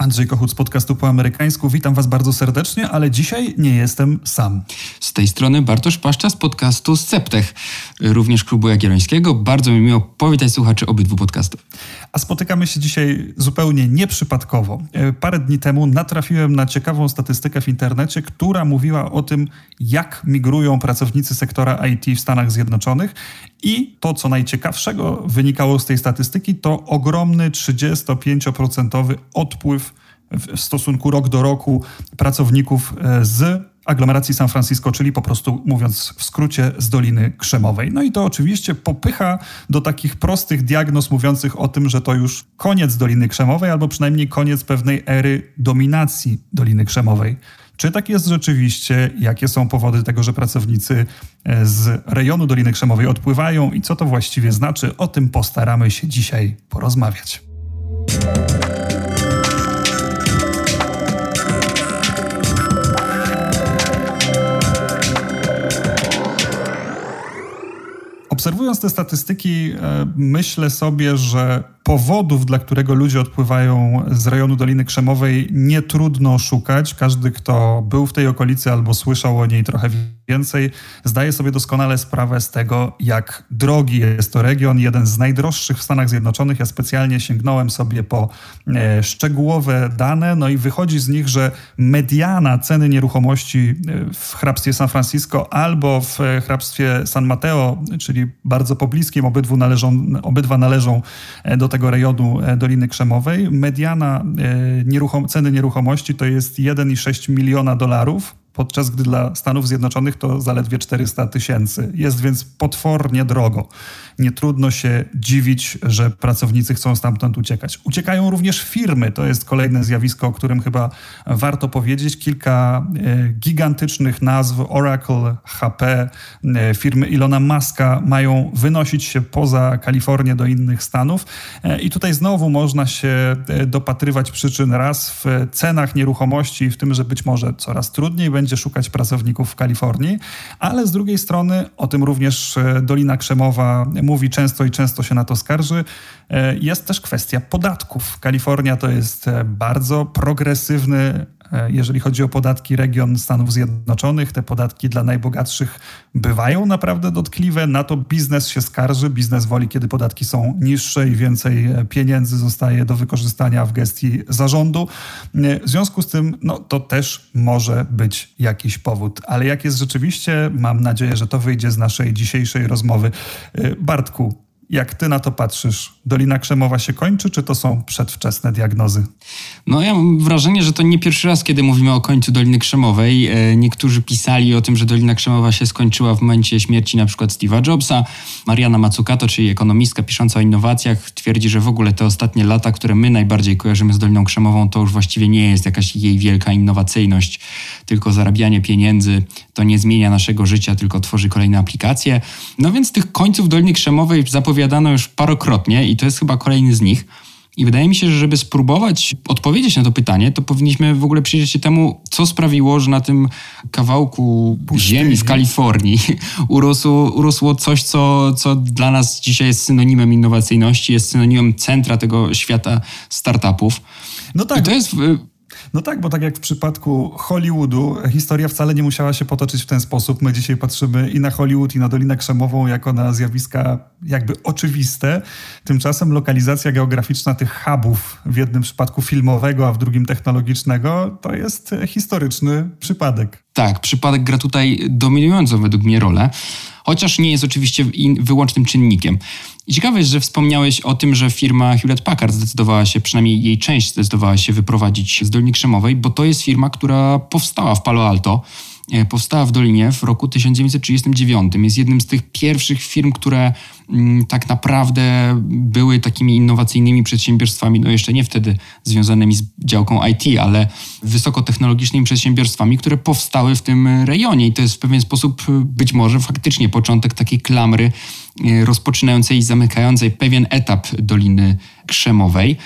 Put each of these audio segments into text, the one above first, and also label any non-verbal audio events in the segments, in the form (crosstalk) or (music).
Andrzej Kochut z podcastu po amerykańsku. Witam Was bardzo serdecznie, ale dzisiaj nie jestem sam. Z tej strony Bartosz Paszcza z podcastu Sceptech, również klubu Jagiellońskiego. Bardzo mi miło powitać słuchaczy obydwu podcastów. A spotykamy się dzisiaj zupełnie nieprzypadkowo. E, parę dni temu natrafiłem na ciekawą statystykę w internecie, która mówiła o tym, jak migrują pracownicy sektora IT w Stanach Zjednoczonych i to, co najciekawszego wynikało z tej statystyki, to ogromny 35% odpływ w stosunku rok do roku pracowników e, z aglomeracji San Francisco, czyli po prostu mówiąc w skrócie z Doliny Krzemowej. No i to oczywiście popycha do takich prostych diagnoz mówiących o tym, że to już koniec Doliny Krzemowej albo przynajmniej koniec pewnej ery dominacji Doliny Krzemowej. Czy tak jest rzeczywiście? Jakie są powody tego, że pracownicy e, z rejonu Doliny Krzemowej odpływają i co to właściwie znaczy? O tym postaramy się dzisiaj porozmawiać. Obserwując te statystyki, e, myślę sobie, że powodów, dla którego ludzie odpływają z rejonu Doliny Krzemowej, nie trudno szukać. Każdy, kto był w tej okolicy albo słyszał o niej trochę więcej, zdaje sobie doskonale sprawę z tego, jak drogi jest to region, jeden z najdroższych w Stanach Zjednoczonych. Ja specjalnie sięgnąłem sobie po e, szczegółowe dane, no i wychodzi z nich, że mediana ceny nieruchomości e, w hrabstwie San Francisco albo w hrabstwie San Mateo, czyli bardzo pobliskim, obydwu należą, obydwa należą e, do tego rejonu e, Doliny Krzemowej. Mediana e, nieruchom ceny nieruchomości to jest 1,6 miliona dolarów podczas gdy dla Stanów Zjednoczonych to zaledwie 400 tysięcy. Jest więc potwornie drogo. Nie trudno się dziwić, że pracownicy chcą stamtąd uciekać. Uciekają również firmy. To jest kolejne zjawisko, o którym chyba warto powiedzieć. Kilka e, gigantycznych nazw Oracle, HP, e, firmy Ilona Muska mają wynosić się poza Kalifornię do innych stanów. E, I tutaj znowu można się dopatrywać przyczyn raz w cenach nieruchomości, w tym, że być może coraz trudniej będzie będzie szukać pracowników w Kalifornii, ale z drugiej strony, o tym również e, Dolina Krzemowa mówi często i często się na to skarży, e, jest też kwestia podatków. Kalifornia to jest e, bardzo progresywny jeżeli chodzi o podatki region Stanów Zjednoczonych, te podatki dla najbogatszych bywają naprawdę dotkliwe. Na to biznes się skarży. Biznes woli, kiedy podatki są niższe i więcej e, pieniędzy zostaje do wykorzystania w gestii zarządu. E, w związku z tym, no, to też może być jakiś powód. Ale jak jest rzeczywiście, mam nadzieję, że to wyjdzie z naszej dzisiejszej rozmowy. Bartku, jak ty na to patrzysz? Dolina Krzemowa się kończy, czy to są przedwczesne diagnozy? No ja mam wrażenie, że to nie pierwszy raz, kiedy mówimy o końcu Doliny Krzemowej. E, niektórzy pisali o tym, że Dolina Krzemowa się skończyła w momencie śmierci na przykład Steve'a Jobsa. Mariana Mazzucato, czyli ekonomistka pisząca o innowacjach, twierdzi, że w ogóle te ostatnie lata, które my najbardziej kojarzymy z Doliną Krzemową, to już właściwie nie jest jakaś jej wielka innowacyjność, tylko zarabianie pieniędzy. To nie zmienia naszego życia, tylko tworzy kolejne aplikacje. No więc tych końców Doliny Krzemowej zapowiada zapowiadano już parokrotnie i to jest chyba kolejny z nich. I wydaje mi się, że żeby spróbować odpowiedzieć na to pytanie, to powinniśmy w ogóle przyjrzeć się temu, co sprawiło, że na tym kawałku Pustyni. ziemi w Kalifornii (laughs) urosło, urosło coś, co, co dla nas dzisiaj jest synonimem innowacyjności, jest synonimem centra tego świata startupów. No tak. I to jest no tak, bo tak jak w przypadku Hollywoodu, historia wcale nie musiała się potoczyć w ten sposób. My dzisiaj patrzymy i na Hollywood, i na Dolinę Krzemową jako na zjawiska jakby oczywiste. Tymczasem lokalizacja geograficzna tych hubów, w jednym przypadku filmowego, a w drugim technologicznego, to jest historyczny przypadek. Tak, przypadek gra tutaj dominującą według mnie rolę, chociaż nie jest oczywiście wyłącznym czynnikiem. I ciekawe jest, że wspomniałeś o tym, że firma Hewlett Packard zdecydowała się, przynajmniej jej część zdecydowała się wyprowadzić z Doliny Krzemowej, bo to jest firma, która powstała w Palo Alto powstała w Dolinie w roku 1939. Jest jednym z tych pierwszych firm, które mm, tak naprawdę były takimi innowacyjnymi przedsiębiorstwami, no jeszcze nie wtedy związanymi z działką IT, ale wysokotechnologicznymi przedsiębiorstwami, które powstały w tym rejonie. I to jest w pewien sposób być może faktycznie początek takiej klamry e, rozpoczynającej i zamykającej pewien etap Doliny Krzemowej.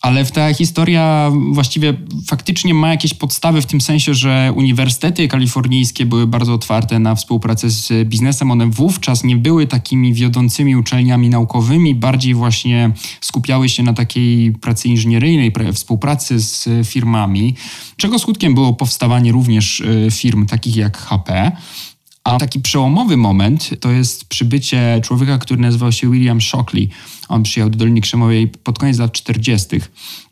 Ale ta historia właściwie faktycznie ma jakieś podstawy w tym sensie, że uniwersytety kalifornijskie były bardzo otwarte na współpracę z biznesem. One wówczas nie były takimi wiodącymi uczelniami naukowymi, bardziej właśnie skupiały się na takiej pracy inżynieryjnej, współpracy z firmami, czego skutkiem było powstawanie również e, firm takich jak HP. A taki przełomowy moment to jest przybycie człowieka, który nazywał się William Shockley. On przyjechał do Doliny Krzemowej pod koniec lat 40.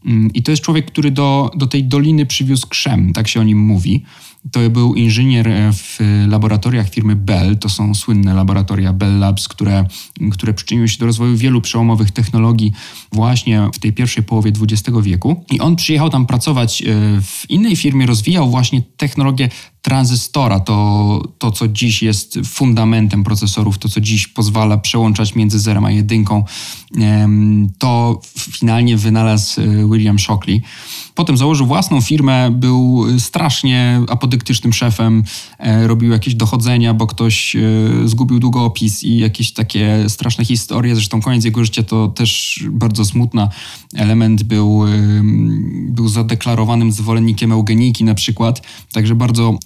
Mm, I to jest człowiek, który do, do tej doliny przywiózł krzem, tak się o nim mówi. To był inżynier w laboratoriach firmy Bell. To są słynne laboratoria Bell Labs, które, które przyczyniły się do rozwoju wielu przełomowych technologii właśnie w tej pierwszej połowie XX wieku. I on przyjechał tam pracować e, w innej firmie, rozwijał właśnie technologię tranzystora, to, to co dziś jest fundamentem procesorów, to co dziś pozwala przełączać między zerem a jedynką, to finalnie wynalazł e, William Shockley. Potem założył własną firmę, był strasznie apodyktycznym szefem, e, robił jakieś dochodzenia, bo ktoś e, zgubił długopis i jakieś takie straszne historie. Zresztą koniec jego życia to też bardzo smutna. Element był, był zadeklarowanym zwolennikiem eugeniki na przykład, także bardzo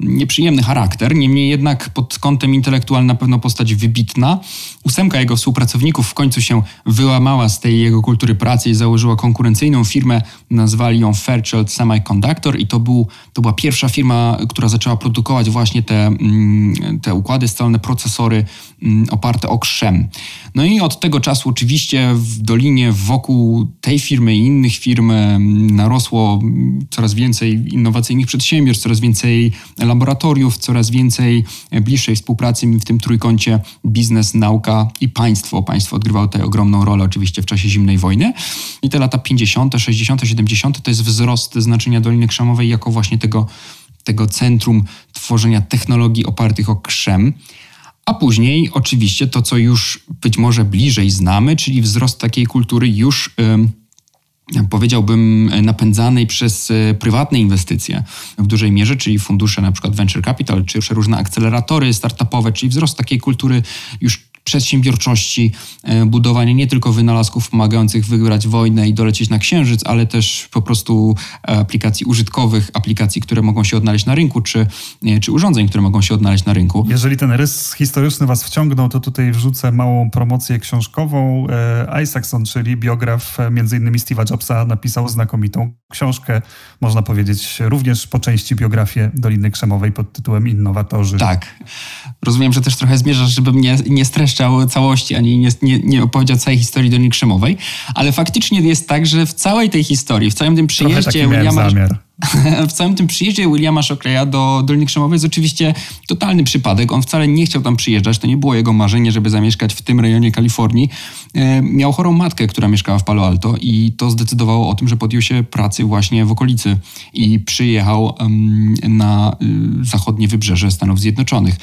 nieprzyjemny charakter, niemniej jednak pod kątem intelektualnym na pewno postać wybitna. Ósemka jego współpracowników w końcu się wyłamała z tej jego kultury pracy i założyła konkurencyjną firmę, nazwali ją Fairchild Semiconductor i to, był, to była pierwsza firma, która zaczęła produkować właśnie te, mm, te układy scalne, procesory mm, oparte o krzem. No i od tego czasu oczywiście w Dolinie wokół tej firmy i innych firm mm, narosło coraz więcej innowacyjnych przedsiębiorstw, coraz więcej laboratoriów, coraz więcej bliższej współpracy w tym trójkącie biznes, nauka i państwo. Państwo odgrywało tutaj ogromną rolę oczywiście w czasie zimnej wojny. I te lata 50., 60., 70. to jest wzrost znaczenia Doliny Krzemowej jako właśnie tego, tego centrum tworzenia technologii opartych o krzem. A później oczywiście to, co już być może bliżej znamy, czyli wzrost takiej kultury już powiedziałbym, napędzanej przez e, prywatne inwestycje w dużej mierze, czyli fundusze na przykład venture capital, czy różne akceleratory startupowe, czyli wzrost takiej kultury już przedsiębiorczości, e, budowanie nie tylko wynalazków pomagających wygrać wojnę i dolecieć na księżyc, ale też po prostu e, aplikacji użytkowych, aplikacji, które mogą się odnaleźć na rynku, czy, czy urządzeń, które mogą się odnaleźć na rynku. Jeżeli ten rys historyczny Was wciągnął, to tutaj wrzucę małą promocję książkową. E, Isaacson, czyli biograf między innymi Steve'a Jobsa, napisał znakomitą książkę, można powiedzieć również po części biografię Doliny Krzemowej pod tytułem Innowatorzy. Tak. Rozumiem, że też trochę zmierzasz, żebym nie, nie streszczał streszczał całości, ani nie, nie, nie opowiedział całej historii Doliny Krzemowej, ale faktycznie jest tak, że w całej tej historii, w całym tym przyjeździe Williama... Zamiar. (laughs) w całym tym przyjeździe Williama Shockleya do Doliny Krzemowej jest oczywiście totalny przypadek. On wcale nie chciał tam przyjeżdżać, to nie było jego marzenie, żeby zamieszkać w tym rejonie Kalifornii. E, miał chorą matkę, która mieszkała w Palo Alto i to zdecydowało o tym, że podjął się pracy właśnie w okolicy i przyjechał na y, zachodnie wybrzeże Stanów Zjednoczonych.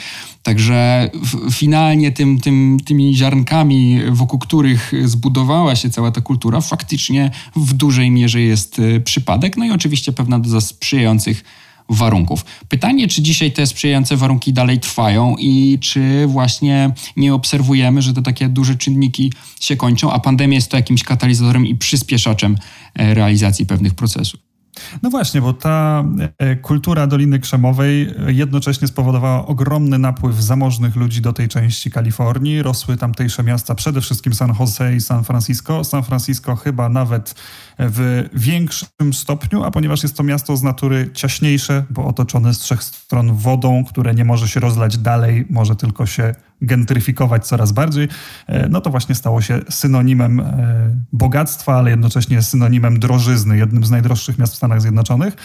Także finalnie tym, tym, tymi ziarnkami, wokół których zbudowała się cała ta kultura, faktycznie w dużej mierze jest y, przypadek. No i oczywiście pewna za sprzyjających warunków. Pytanie, czy dzisiaj te sprzyjające warunki dalej trwają i czy właśnie nie obserwujemy, że te takie duże czynniki się kończą, a pandemia jest to jakimś katalizatorem i przyspieszaczem e, realizacji pewnych procesów. No właśnie, bo ta e, kultura Doliny Krzemowej jednocześnie spowodowała ogromny napływ zamożnych ludzi do tej części Kalifornii. Rosły tamtejsze miasta, przede wszystkim San Jose i San Francisco. San Francisco chyba nawet w większym stopniu, a ponieważ jest to miasto z natury ciaśniejsze, bo otoczone z trzech stron wodą, które nie może się rozlać dalej, może tylko się gentryfikować coraz bardziej, e, no to właśnie stało się synonimem e, bogactwa, ale jednocześnie synonimem drożyzny, jednym z najdroższych miast w Stanach Zjednoczonych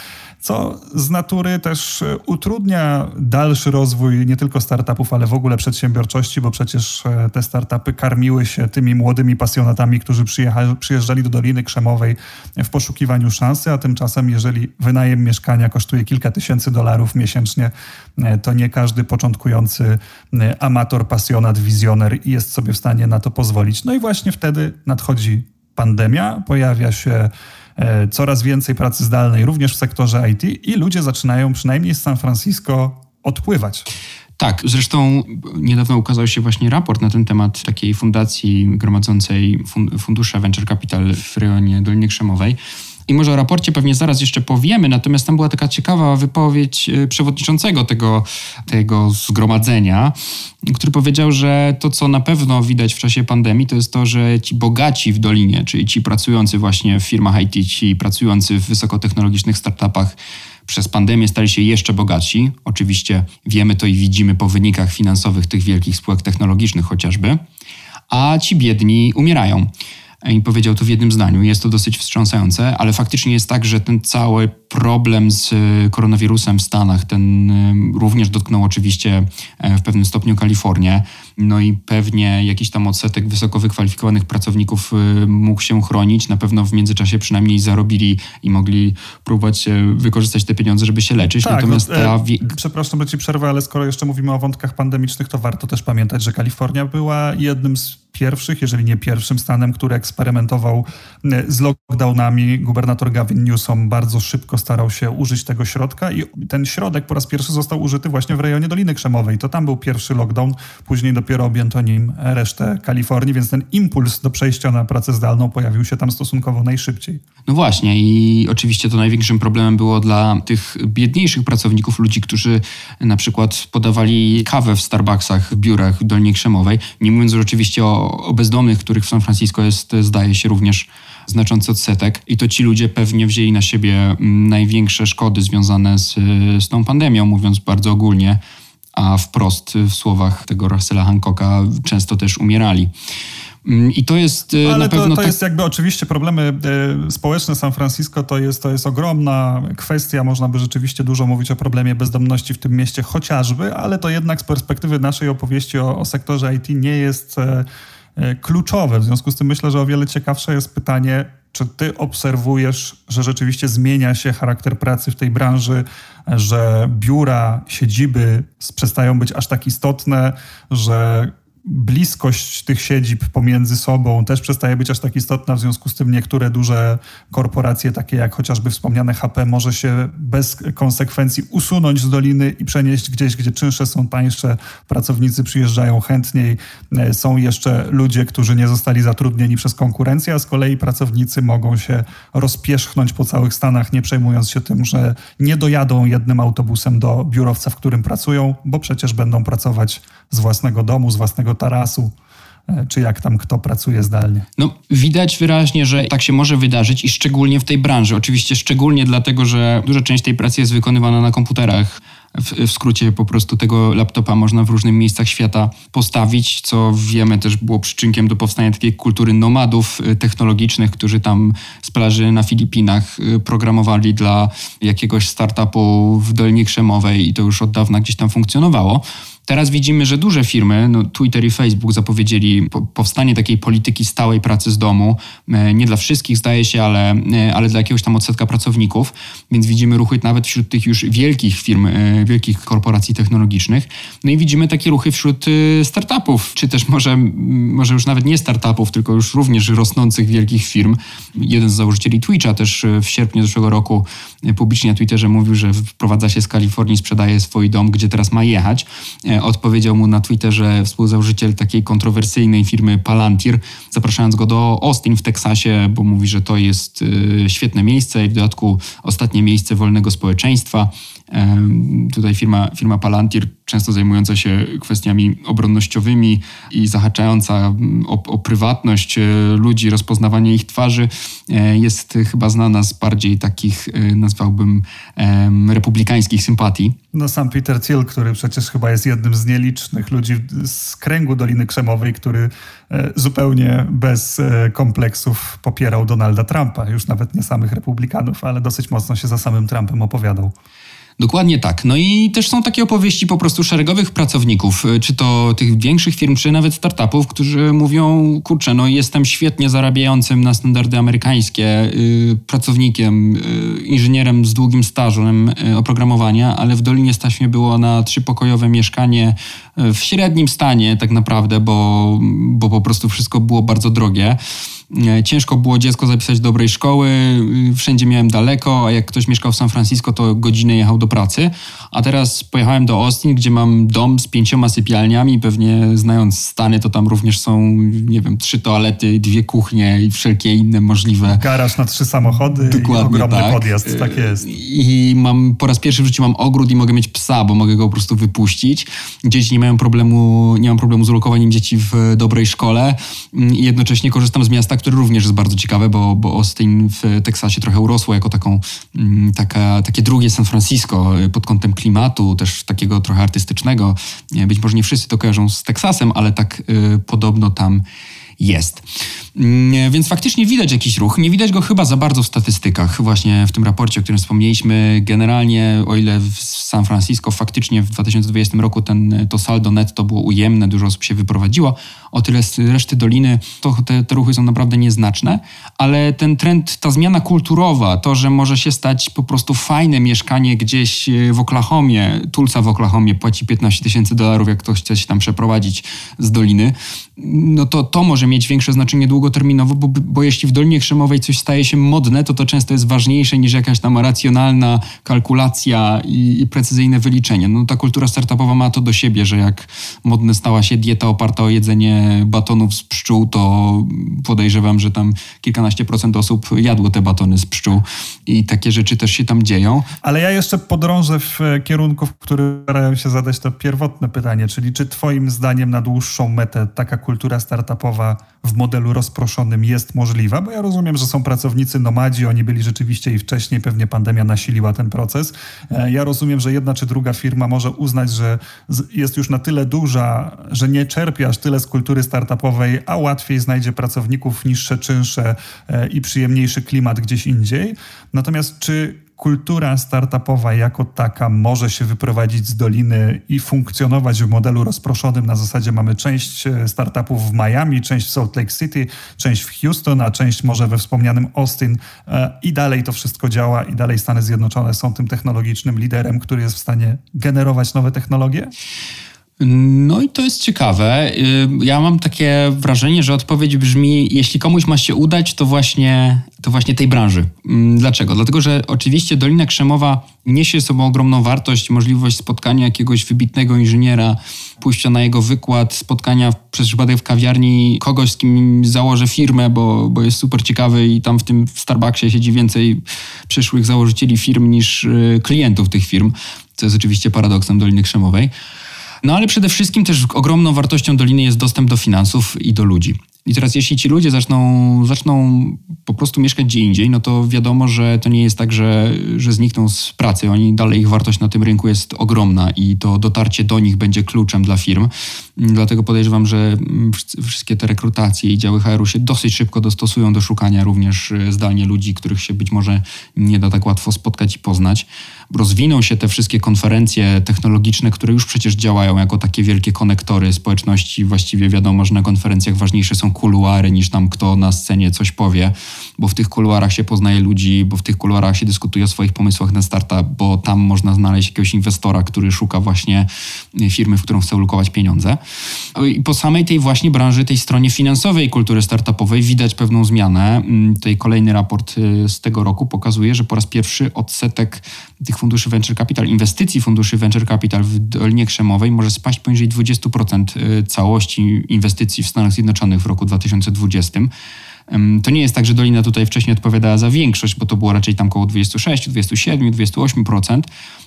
co z natury też e, utrudnia dalszy rozwój nie tylko startupów, ale w ogóle przedsiębiorczości, bo przecież te startupy karmiły się tymi młodymi pasjonatami, którzy przyjeżdżali do Doliny Krzemowej w poszukiwaniu szansy, a tymczasem jeżeli wynajem mieszkania kosztuje kilka tysięcy dolarów miesięcznie, to nie każdy początkujący amator, pasjonat, wizjoner jest sobie w stanie na to pozwolić. No i właśnie wtedy nadchodzi pandemia, pojawia się E, coraz więcej pracy zdalnej, również w sektorze IT i ludzie zaczynają przynajmniej z San Francisco odpływać. Tak, zresztą niedawno ukazał się właśnie raport na ten temat takiej fundacji gromadzącej fundusze Venture Capital w rejonie Doliny Krzemowej. I może o raporcie pewnie zaraz jeszcze powiemy, natomiast tam była taka ciekawa wypowiedź y, przewodniczącego tego, tego zgromadzenia, który powiedział, że to, co na pewno widać w czasie pandemii, to jest to, że ci bogaci w Dolinie, czyli ci pracujący właśnie w firmach IT, ci pracujący w wysokotechnologicznych startupach, przez pandemię stali się jeszcze bogatsi. Oczywiście wiemy to i widzimy po wynikach finansowych tych wielkich spółek technologicznych chociażby, a ci biedni umierają i powiedział to w jednym zdaniu. Jest to dosyć wstrząsające, ale faktycznie jest tak, że ten cały problem z e, koronawirusem w Stanach, ten e, również dotknął oczywiście e, w pewnym stopniu Kalifornię, no i pewnie jakiś tam odsetek wysoko wykwalifikowanych pracowników mógł się chronić. Na pewno w międzyczasie przynajmniej zarobili i mogli próbować wykorzystać te pieniądze, żeby się leczyć. Tak, Natomiast no, ta... Przepraszam, że ci przerwę, ale skoro jeszcze mówimy o wątkach pandemicznych, to warto też pamiętać, że Kalifornia była jednym z pierwszych, jeżeli nie pierwszym stanem, który eksperymentował e, z lockdownami. Gubernator Gavin Newsom bardzo szybko starał się użyć tego środka i ten środek po raz pierwszy został użyty właśnie w rejonie Doliny Krzemowej. To tam był pierwszy lockdown, później dopiero objęto nim resztę Kalifornii, więc ten impuls do przejścia na pracę zdalną pojawił się tam stosunkowo najszybciej. No właśnie i oczywiście to największym problemem było dla tych biedniejszych pracowników, ludzi, którzy na przykład podawali kawę w Starbucksach w biurach w Dolinie Krzemowej, nie mówiąc oczywiście o o, bezdomnych, których w San Francisco jest, zdaje się, również znaczący odsetek. I to ci ludzie pewnie wzięli na siebie mm, największe szkody związane z, z tą pandemią, mówiąc bardzo ogólnie, a wprost w słowach tego Russella Hancocka często też umierali. Mm, I to jest y, Ale na pewno. To, to jest jakby oczywiście problemy y, społeczne San Francisco to jest, to jest ogromna kwestia. Można by rzeczywiście dużo mówić o problemie bezdomności w tym mieście chociażby, ale to jednak z perspektywy naszej opowieści o, o sektorze IT nie jest e, e, kluczowe. W związku z tym myślę, że o wiele ciekawsze jest pytanie, czy ty obserwujesz, że rzeczywiście zmienia się charakter pracy w tej branży, że biura, siedziby przestają być aż tak istotne, że bliskość tych siedzib pomiędzy sobą też przestaje być aż tak istotna, w związku z tym niektóre duże korporacje, takie jak chociażby wspomniane HP, może się bez konsekwencji usunąć z doliny i przenieść gdzieś, gdzie czynsze są tańsze, pracownicy przyjeżdżają chętniej, e, są jeszcze ludzie, którzy nie zostali zatrudnieni przez konkurencję, a z kolei pracownicy mogą się rozpierzchnąć po całych Stanach, nie przejmując się tym, że nie dojadą jednym autobusem do biurowca, w którym pracują, bo przecież będą pracować z własnego domu, z własnego tarasu e, czy jak tam kto pracuje zdalnie. No, widać wyraźnie, że tak się może wydarzyć i szczególnie w tej branży. Oczywiście szczególnie dlatego, że duża część tej pracy jest wykonywana na komputerach. W, w, skrócie po prostu tego laptopa można w różnych miejscach świata postawić, co wiemy też było przyczynkiem do powstania takiej kultury nomadów e, technologicznych, którzy tam z plaży na Filipinach e, programowali dla jakiegoś startupu w Dolinie Krzemowej i to już od dawna gdzieś tam funkcjonowało. Teraz widzimy, że duże firmy, no Twitter i Facebook zapowiedzieli po, powstanie takiej polityki stałej pracy z domu. E, nie dla wszystkich zdaje się, ale, e, ale dla jakiegoś tam odsetka pracowników. Więc widzimy ruchy nawet wśród tych już wielkich firm, e, wielkich korporacji technologicznych. No i widzimy takie ruchy wśród startupów, czy też może, może już nawet nie startupów, tylko już również rosnących wielkich firm. Jeden z założycieli Twitcha też w sierpniu zeszłego roku publicznie na Twitterze mówił, że wprowadza się z Kalifornii, sprzedaje swój dom, gdzie teraz ma jechać odpowiedział mu na Twitterze współzałożyciel takiej kontrowersyjnej firmy Palantir, zapraszając go do Austin w Teksasie, bo mówi, że to jest y, świetne miejsce i w dodatku ostatnie miejsce wolnego społeczeństwa. Tutaj firma, firma Palantir, często zajmująca się kwestiami obronnościowymi i zahaczająca mm, o, o, prywatność e, ludzi, rozpoznawanie ich twarzy, e, jest chyba znana z bardziej takich, e, nazwałbym, republikańskich sympatii. No sam Peter Thiel, który przecież chyba jest jednym z nielicznych ludzi z kręgu Doliny Krzemowej, który zupełnie bez kompleksów popierał Donalda Trumpa. Już nawet nie samych republikanów, ale dosyć mocno się za samym Trumpem opowiadał. Dokładnie tak. No i też są takie opowieści po prostu szeregowych pracowników, y, czy to tych większych firm, czy nawet startupów, którzy mówią, kurczę, no jestem świetnie zarabiającym na standardy amerykańskie yy, pracownikiem, yy, inżynierem z długim stażem yy, oprogramowania, ale w Dolinie stać mnie było na trzypokojowe mieszkanie w średnim stanie tak naprawdę, bo, bo po prostu wszystko było bardzo drogie. E, ciężko było dziecko zapisać do dobrej szkoły, y, wszędzie miałem daleko, a jak ktoś mieszkał w San Francisco, to godzinę jechał do pracy. A teraz pojechałem do Austin, gdzie mam dom z pięcioma sypialniami, pewnie znając Stany, to tam również są, nie wiem, trzy toalety, dwie kuchnie i wszelkie inne możliwe. Garaż na trzy samochody Dokładnie, i ogromny tak. podjazd, tak jest. I mam, po raz pierwszy w życiu mam ogród i mogę mieć psa, bo mogę go po prostu wypuścić. Dzieci nie mają problemu, nie mam problemu z ulokowaniem dzieci w dobrej szkole i jednocześnie korzystam z miasta, które również jest bardzo ciekawe, bo, bo Austin w Teksasie trochę urosło jako taką, mm, taka, takie drugie San Francisco y, pod kątem klimatu, też takiego trochę artystycznego. Być może nie wszyscy to kojarzą z Teksasem, ale tak y, podobno tam jest. Mm, więc faktycznie widać jakiś ruch. Nie widać go chyba za bardzo w statystykach, właśnie w tym raporcie, o którym wspomnieliśmy. Generalnie, o ile w San Francisco faktycznie w 2020 roku ten, to saldo netto było ujemne, dużo osób się wyprowadziło, o tyle z reszty doliny to te, te ruchy są naprawdę nieznaczne, ale ten trend, ta zmiana kulturowa, to, że może się stać po prostu fajne mieszkanie gdzieś w Oklahomie, Tulsa w Oklahomie płaci 15 tysięcy dolarów, jak ktoś chce się tam przeprowadzić z doliny, no to to może mieć większe znaczenie długoterminowo, bo, bo jeśli w Dolinie Krzemowej coś staje się modne, to to często jest ważniejsze niż jakaś tam racjonalna kalkulacja i, i precyzyjne wyliczenie. No ta kultura startupowa ma to do siebie, że jak modne stała się dieta oparta o jedzenie batonów z pszczół, to podejrzewam, że tam kilkanaście procent osób jadło te batony z pszczół i takie rzeczy też się tam dzieją. Ale ja jeszcze podrążę w kierunku, w którym starają się zadać to pierwotne pytanie, czyli czy twoim zdaniem na dłuższą metę taka kultura startupowa w modelu rozproszonym jest możliwa, bo ja rozumiem, że są pracownicy nomadzi, oni byli rzeczywiście i wcześniej, pewnie pandemia nasiliła ten proces. E, ja rozumiem, że jedna czy druga firma może uznać, że jest już na tyle duża, że nie czerpie aż tyle z kultury startupowej, a łatwiej znajdzie pracowników niższe czynsze e, i przyjemniejszy klimat gdzieś indziej. Natomiast czy kultura startupowa jako taka może się wyprowadzić z doliny i funkcjonować w modelu rozproszonym. Na zasadzie mamy część e, startupów w Miami, część w Salt Lake City, część w Houston, a część może we wspomnianym Austin e, i dalej to wszystko działa i dalej Stany Zjednoczone są tym technologicznym liderem, który jest w stanie generować nowe technologie? No i to jest ciekawe. Y, ja mam takie wrażenie, że odpowiedź brzmi, jeśli komuś ma się udać, to właśnie, to właśnie tej branży. Mm, dlaczego? Dlatego, że oczywiście Dolina Krzemowa niesie sobą ogromną wartość, możliwość spotkania jakiegoś wybitnego inżyniera, pójścia na jego wykład, spotkania przez przypadek w kawiarni kogoś, z kim założę firmę, bo, bo jest super ciekawy i tam w tym Starbucksie siedzi więcej przyszłych założycieli firm niż y, klientów tych firm, co jest oczywiście paradoksem Doliny Krzemowej. No ale przede wszystkim też ogromną wartością Doliny jest dostęp do finansów i do ludzi. I teraz jeśli ci ludzie zaczną, zaczną po prostu mieszkać gdzie indziej, no to wiadomo, że to nie jest tak, że, że znikną z pracy. Oni dalej, ich wartość na tym rynku jest ogromna i to dotarcie do nich będzie kluczem dla firm. Dlatego podejrzewam, że wszystkie te rekrutacje i działy HR-u się dosyć szybko dostosują do szukania również e, zdalnie ludzi, których się być może nie da tak łatwo spotkać i poznać. Rozwiną się te wszystkie konferencje technologiczne, które już przecież działają jako takie wielkie konektory społeczności. Właściwie wiadomo, że na konferencjach ważniejsze są kuluary niż tam kto na scenie coś powie, bo w tych kuluarach się poznaje ludzi, bo w tych kuluarach się dyskutuje o swoich pomysłach na startup, bo tam można znaleźć jakiegoś inwestora, który szuka właśnie firmy, w którą chce ulokować pieniądze. I po samej tej właśnie branży, tej stronie finansowej kultury startupowej widać pewną zmianę. Mm, tutaj kolejny raport y, z tego roku pokazuje, że po raz pierwszy odsetek tych funduszy venture capital, inwestycji funduszy venture capital w Dolinie Krzemowej może spaść poniżej 20% y, całości inwestycji w Stanach Zjednoczonych w roku 2020. To nie jest tak, że Dolina tutaj wcześniej odpowiadała za większość, bo to było raczej tam około 26, 27, 28%,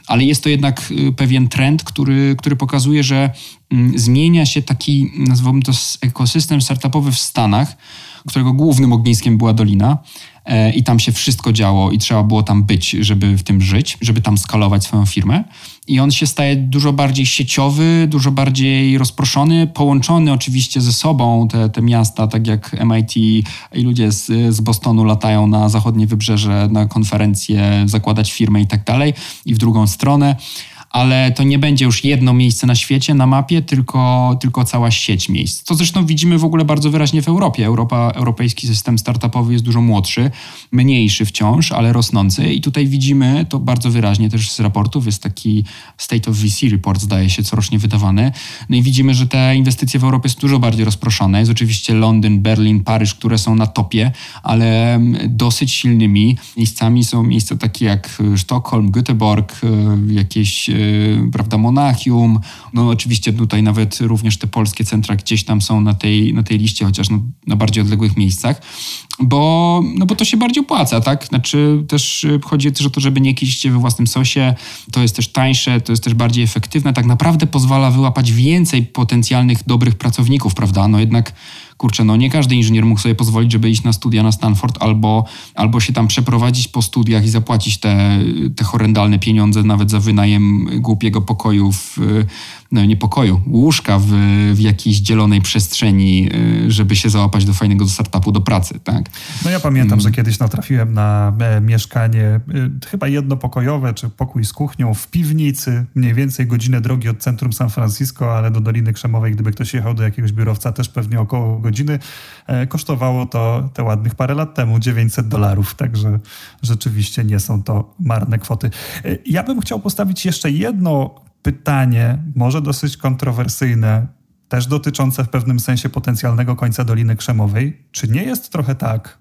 ale jest to jednak y, pewien trend, który, który pokazuje, że mm, zmienia się taki, nazwijmy to ekosystem startupowy w Stanach, którego głównym ogniskiem była Dolina. E, i tam się wszystko działo i trzeba było tam być, żeby w tym żyć, żeby tam skalować swoją firmę. I on się staje dużo bardziej sieciowy, dużo bardziej rozproszony, połączony oczywiście ze sobą. Te, te miasta, tak jak MIT i ludzie z, z Bostonu latają na zachodnie wybrzeże na konferencje, zakładać firmę i tak dalej, i w drugą stronę ale to nie będzie już jedno miejsce na świecie, na mapie, tylko, tylko cała sieć miejsc. To zresztą widzimy w ogóle bardzo wyraźnie w Europie. Europa, europejski system startupowy jest dużo młodszy, mniejszy wciąż, ale rosnący i tutaj widzimy to bardzo wyraźnie też z raportów. Jest taki State of VC report, zdaje się, corocznie wydawany. No i widzimy, że te inwestycje w Europie są dużo bardziej rozproszone. Jest oczywiście Londyn, Berlin, Paryż, które są na topie, ale dosyć silnymi miejscami są miejsca takie jak Sztokholm, Göteborg, e, jakieś, e, prawda, Monachium. No oczywiście tutaj nawet również te polskie centra gdzieś tam są na tej, na tej liście, chociaż na bardziej odległych miejscach, bo, no bo to się bardziej opłaca, tak? Znaczy też chodzi też o to, żeby nie kiść we własnym sosie, to jest też tańsze, to jest też bardziej efektywne, tak naprawdę pozwala wyłapać więcej potencjalnych dobrych pracowników, prawda? No jednak kurczę, no nie każdy inżynier mógł sobie pozwolić, żeby iść na studia na Stanford albo, albo się tam przeprowadzić po studiach i zapłacić te, te horrendalne pieniądze nawet za wynajem głupiego pokoju w, no nie pokoju, łóżka w, w jakiejś dzielonej przestrzeni, y, żeby się załapać do fajnego startupu, do pracy, tak? No ja pamiętam, że mm. kiedyś natrafiłem na e, mieszkanie chyba jednopokojowe, czy pokój z kuchnią w piwnicy, mniej więcej godzinę drogi od centrum San Francisco, ale do Doliny Krzemowej, gdyby ktoś jechał do jakiegoś biurowca, też pewnie około godziny. E, kosztowało to te ładnych parę lat temu 900 dolarów, także rzeczywiście nie są to marne kwoty. E, ja bym chciał postawić jeszcze jedno pytanie, może dosyć kontrowersyjne, też dotyczące w pewnym sensie potencjalnego końca Doliny Krzemowej. Czy nie jest trochę tak,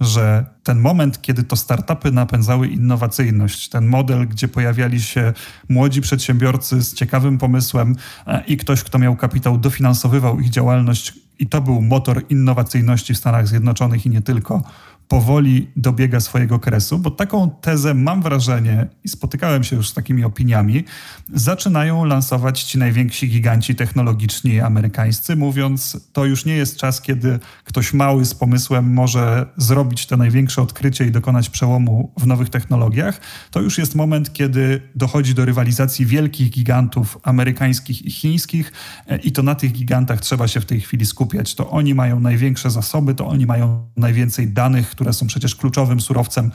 że ten moment, kiedy to startupy napędzały innowacyjność, ten model, gdzie pojawiali się młodzi przedsiębiorcy z ciekawym pomysłem e, i ktoś, kto miał kapitał, dofinansowywał ich działalność, i to był motor innowacyjności w Stanach Zjednoczonych i nie tylko, powoli dobiega swojego kresu, bo taką tezę mam wrażenie i spotykałem się już z takimi opiniami, zaczynają lansować ci najwięksi giganci technologiczni amerykańscy, mówiąc, to już nie jest czas, kiedy ktoś mały z pomysłem może zrobić to największe odkrycie i dokonać przełomu w nowych technologiach. To już jest moment, kiedy dochodzi do rywalizacji wielkich gigantów amerykańskich i chińskich e, i to na tych gigantach trzeba się w tej chwili skupiać. To oni mają największe zasoby, to oni mają najwięcej danych, które są przecież kluczowym surowcem e,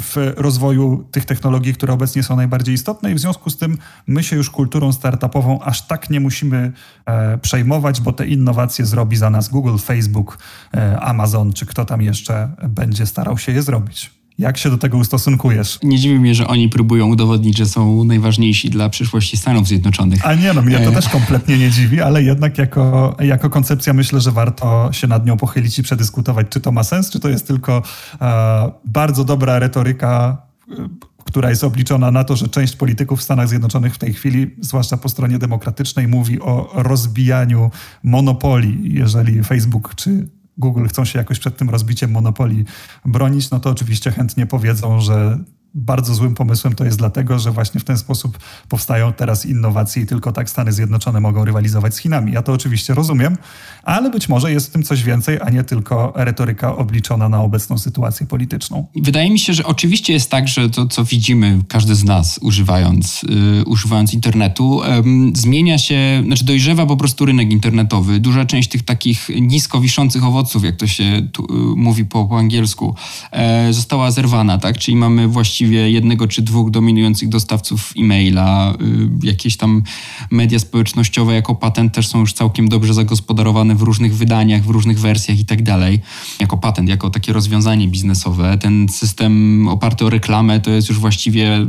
w rozwoju tych technologii, które obecnie są najbardziej istotne i w związku z tym my się już kulturą startupową aż tak nie musimy e, przejmować, bo te innowacje zrobi za nas Google, Facebook, e, Amazon czy kto tam jeszcze będzie starał się je zrobić. Jak się do tego ustosunkujesz? Nie dziwi mnie, że oni próbują udowodnić, że są najważniejsi dla przyszłości Stanów Zjednoczonych. A nie, no mnie to e. też kompletnie nie dziwi, ale jednak jako, jako koncepcja myślę, że warto się nad nią pochylić i przedyskutować, czy to ma sens, czy to jest tylko e, bardzo dobra retoryka e, która jest obliczona na to, że część polityków w Stanach Zjednoczonych w tej chwili, zwłaszcza po stronie demokratycznej, mówi o rozbijaniu monopolii. Jeżeli Facebook czy Google chcą się jakoś przed tym rozbiciem monopolii bronić, no to oczywiście chętnie powiedzą, że bardzo złym pomysłem to jest dlatego, że właśnie w ten sposób powstają teraz innowacje i tylko tak Stany Zjednoczone mogą rywalizować z Chinami. Ja to oczywiście rozumiem, ale być może jest w tym coś więcej, a nie tylko retoryka obliczona na obecną sytuację polityczną. Wydaje mi się, że oczywiście jest tak, że to, co widzimy, każdy z nas używając, yy, używając internetu, yy, zmienia się, znaczy dojrzewa po prostu rynek internetowy. Duża część tych takich nisko wiszących owoców, jak to się tu, yy, mówi po, po angielsku, e, została zerwana, tak? Czyli mamy właściwie właściwie jednego czy dwóch dominujących dostawców e-maila. Y, jakieś tam media społecznościowe jako patent też są już całkiem dobrze zagospodarowane w różnych wydaniach, w różnych wersjach i tak dalej. Jako patent, jako takie rozwiązanie biznesowe. Ten system oparty o reklamę to jest już właściwie,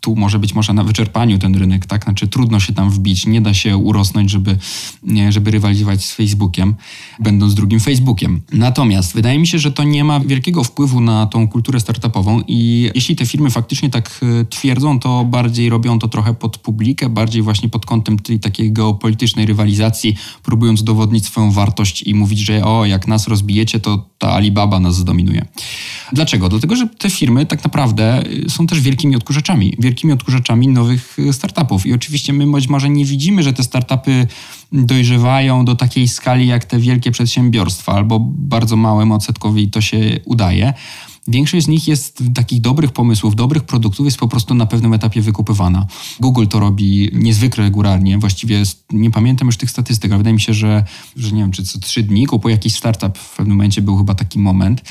tu może być może na wyczerpaniu ten rynek, tak? Znaczy trudno się tam wbić, nie da się urosnąć, żeby, żeby rywalizować z Facebookiem, będąc drugim Facebookiem. Natomiast wydaje mi się, że to nie ma wielkiego wpływu na tą kulturę startupową i jeśli te firmy faktycznie tak e, twierdzą, to bardziej robią to trochę pod publikę, bardziej właśnie pod kątem tej takiej geopolitycznej rywalizacji, próbując udowodnić swoją wartość i mówić, że o, jak nas rozbijecie, to ta Alibaba nas zdominuje. Dlaczego? Dlatego, że te firmy tak naprawdę e, są też wielkimi odkurzaczami, wielkimi odkurzaczami nowych e, startupów. I oczywiście my być może nie widzimy, że te startupy dojrzewają do takiej skali jak te wielkie przedsiębiorstwa, albo bardzo małym odsetkowi to się udaje. Większość z nich jest takich dobrych pomysłów, dobrych produktów jest po prostu na pewnym etapie wykupywana. Google to robi niezwykle regularnie, właściwie nie pamiętam już tych statystyk, ale wydaje mi się, że, że nie wiem, czy co trzy dni kupuje jakiś startup, w pewnym momencie był chyba taki moment,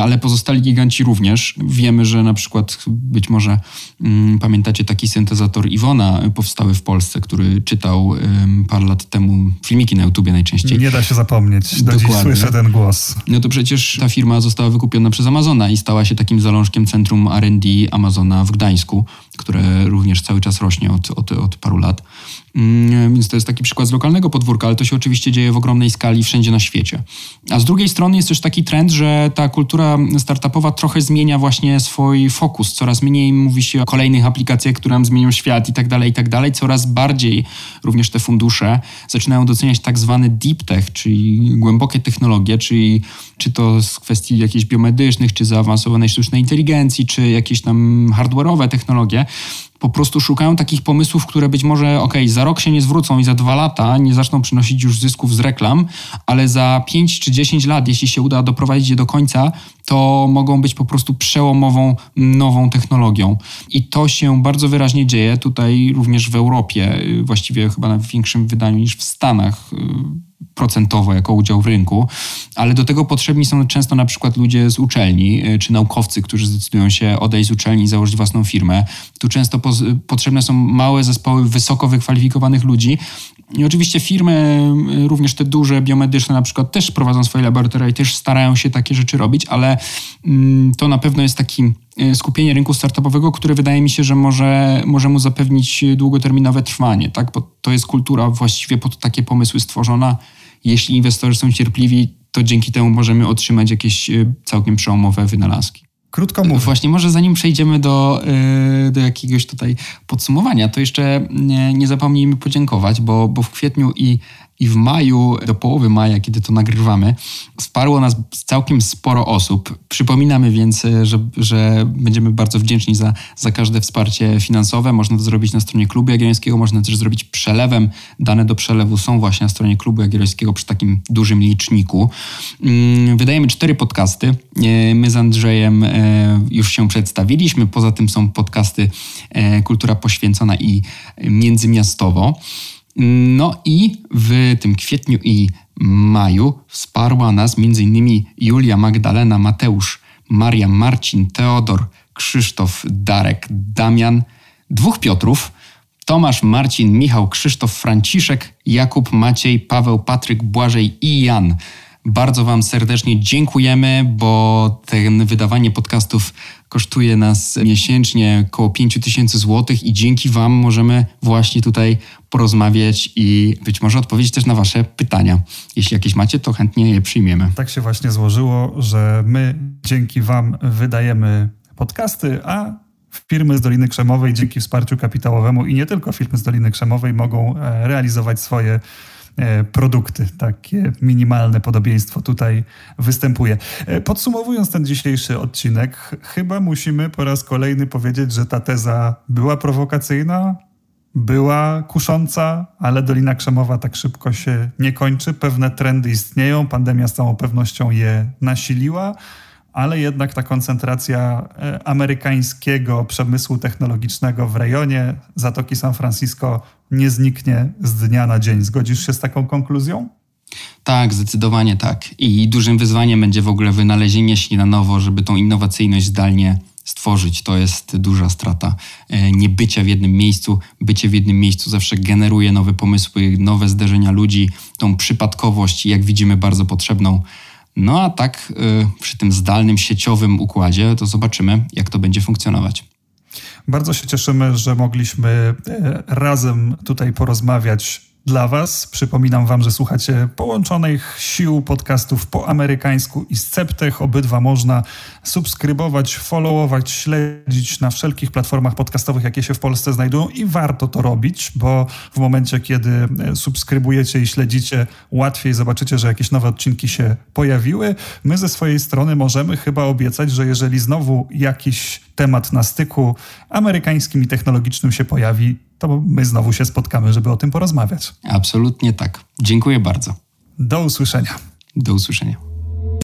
ale pozostali giganci również. Wiemy, że na przykład być może mm, pamiętacie taki syntezator Iwona powstały w Polsce, który czytał um, parę lat temu filmiki na YouTubie najczęściej. Nie da się zapomnieć, do Dokładnie. dziś słyszę ten głos. No to przecież ta firma została wykupiona przez Amazona i stała się takim zalążkiem centrum R&D Amazona w Gdańsku, które również cały czas rośnie od, od, od paru lat. Mm, więc to jest taki przykład z lokalnego podwórka, ale to się oczywiście dzieje w ogromnej skali wszędzie na świecie. A z drugiej strony jest też taki trend, że ta kultura startupowa trochę zmienia właśnie swój fokus. Coraz mniej mówi się o kolejnych aplikacjach, które zmienią świat i tak dalej, i tak dalej. Coraz bardziej również te fundusze zaczynają doceniać tak zwany deep tech, czyli głębokie technologie, czyli czy to z kwestii jakichś biomedycznych, czy zaawansowanej sztucznej inteligencji, czy jakieś tam hardware'owe technologie, po prostu szukają takich pomysłów, które być może, ok, za rok się nie zwrócą i za dwa lata nie zaczną przynosić już zysków z reklam, ale za pięć czy dziesięć lat, jeśli się uda doprowadzić je do końca, to mogą być po prostu przełomową, nową technologią. I to się bardzo wyraźnie dzieje tutaj również w Europie, właściwie chyba w większym wydaniu niż w Stanach procentowo jako udział w rynku, ale do tego potrzebni są często na przykład ludzie z uczelni y, czy naukowcy, którzy zdecydują się odejść z uczelni i założyć własną firmę. Tu często po, potrzebne są małe zespoły wysoko wykwalifikowanych ludzi. I oczywiście firmy, y, również te duże biomedyczne na przykład też prowadzą swoje laboratoria i też starają się takie rzeczy robić, ale mm, to na pewno jest taki y, skupienie rynku startupowego, które wydaje mi się, że może, może mu zapewnić długoterminowe trwanie, tak? bo to jest kultura właściwie pod takie pomysły stworzona jeśli inwestorzy są cierpliwi, to dzięki temu możemy otrzymać jakieś e, całkiem przełomowe wynalazki. Krótko mówiąc. Właśnie, może zanim przejdziemy do, e, do jakiegoś tutaj podsumowania, to jeszcze nie, nie zapomnijmy podziękować, bo, bo w kwietniu i i w maju, do połowy maja, kiedy to nagrywamy, wsparło nas całkiem sporo osób. Przypominamy więc, że, że będziemy bardzo wdzięczni za, za każde wsparcie finansowe. Można to zrobić na stronie Klubu Jagiellońskiego, można też zrobić przelewem. Dane do przelewu są właśnie na stronie Klubu Jagiellońskiego przy takim dużym liczniku. Mm, wydajemy cztery podcasty. E, my z Andrzejem e, już się przedstawiliśmy. Poza tym są podcasty e, Kultura Poświęcona i Międzymiastowo. No i w tym kwietniu i maju wsparła nas m.in. Julia, Magdalena, Mateusz, Maria, Marcin, Teodor, Krzysztof, Darek, Damian, dwóch Piotrów, Tomasz, Marcin, Michał, Krzysztof, Franciszek, Jakub, Maciej, Paweł, Patryk, Błażej i Jan. Bardzo Wam serdecznie dziękujemy, bo ten wydawanie podcastów kosztuje nas miesięcznie około 5 tysięcy złotych i dzięki Wam możemy właśnie tutaj porozmawiać i być może odpowiedzieć też na Wasze pytania. Jeśli jakieś macie, to chętnie je przyjmiemy. Tak się właśnie złożyło, że my dzięki Wam wydajemy podcasty, a firmy z Doliny Krzemowej dzięki wsparciu kapitałowemu i nie tylko firmy z Doliny Krzemowej mogą e, realizować swoje produkty. Takie minimalne podobieństwo tutaj występuje. E, podsumowując ten dzisiejszy odcinek, chyba musimy po raz kolejny powiedzieć, że ta teza była prowokacyjna, była kusząca, ale Dolina Krzemowa tak szybko się nie kończy. Pewne trendy istnieją, pandemia z całą pewnością je nasiliła ale jednak ta koncentracja e, amerykańskiego przemysłu technologicznego w rejonie Zatoki San Francisco nie zniknie z dnia na dzień. Zgodzisz się z taką konkluzją? Tak, zdecydowanie tak. I dużym wyzwaniem będzie w ogóle wynalezienie się na nowo, żeby tą innowacyjność zdalnie stworzyć. To jest duża strata. E, nie bycia w jednym miejscu, bycie w jednym miejscu zawsze generuje nowe pomysły, nowe zderzenia ludzi, tą przypadkowość, jak widzimy, bardzo potrzebną no a tak y, przy tym zdalnym, sieciowym układzie to zobaczymy, jak to będzie funkcjonować. Bardzo się cieszymy, że mogliśmy e, razem tutaj porozmawiać dla Was. Przypominam Wam, że słuchacie połączonych sił podcastów po amerykańsku i Sceptech. Obydwa można subskrybować, followować, śledzić na wszelkich platformach podcastowych, jakie się w Polsce znajdują i warto to robić, bo w momencie, kiedy e, subskrybujecie i śledzicie, łatwiej zobaczycie, że jakieś nowe odcinki się pojawiły. My ze swojej strony możemy chyba obiecać, że jeżeli znowu jakiś temat na styku amerykańskim i technologicznym się pojawi, to my znowu się spotkamy, żeby o tym porozmawiać. Absolutnie tak. Dziękuję bardzo. Do usłyszenia. Do usłyszenia.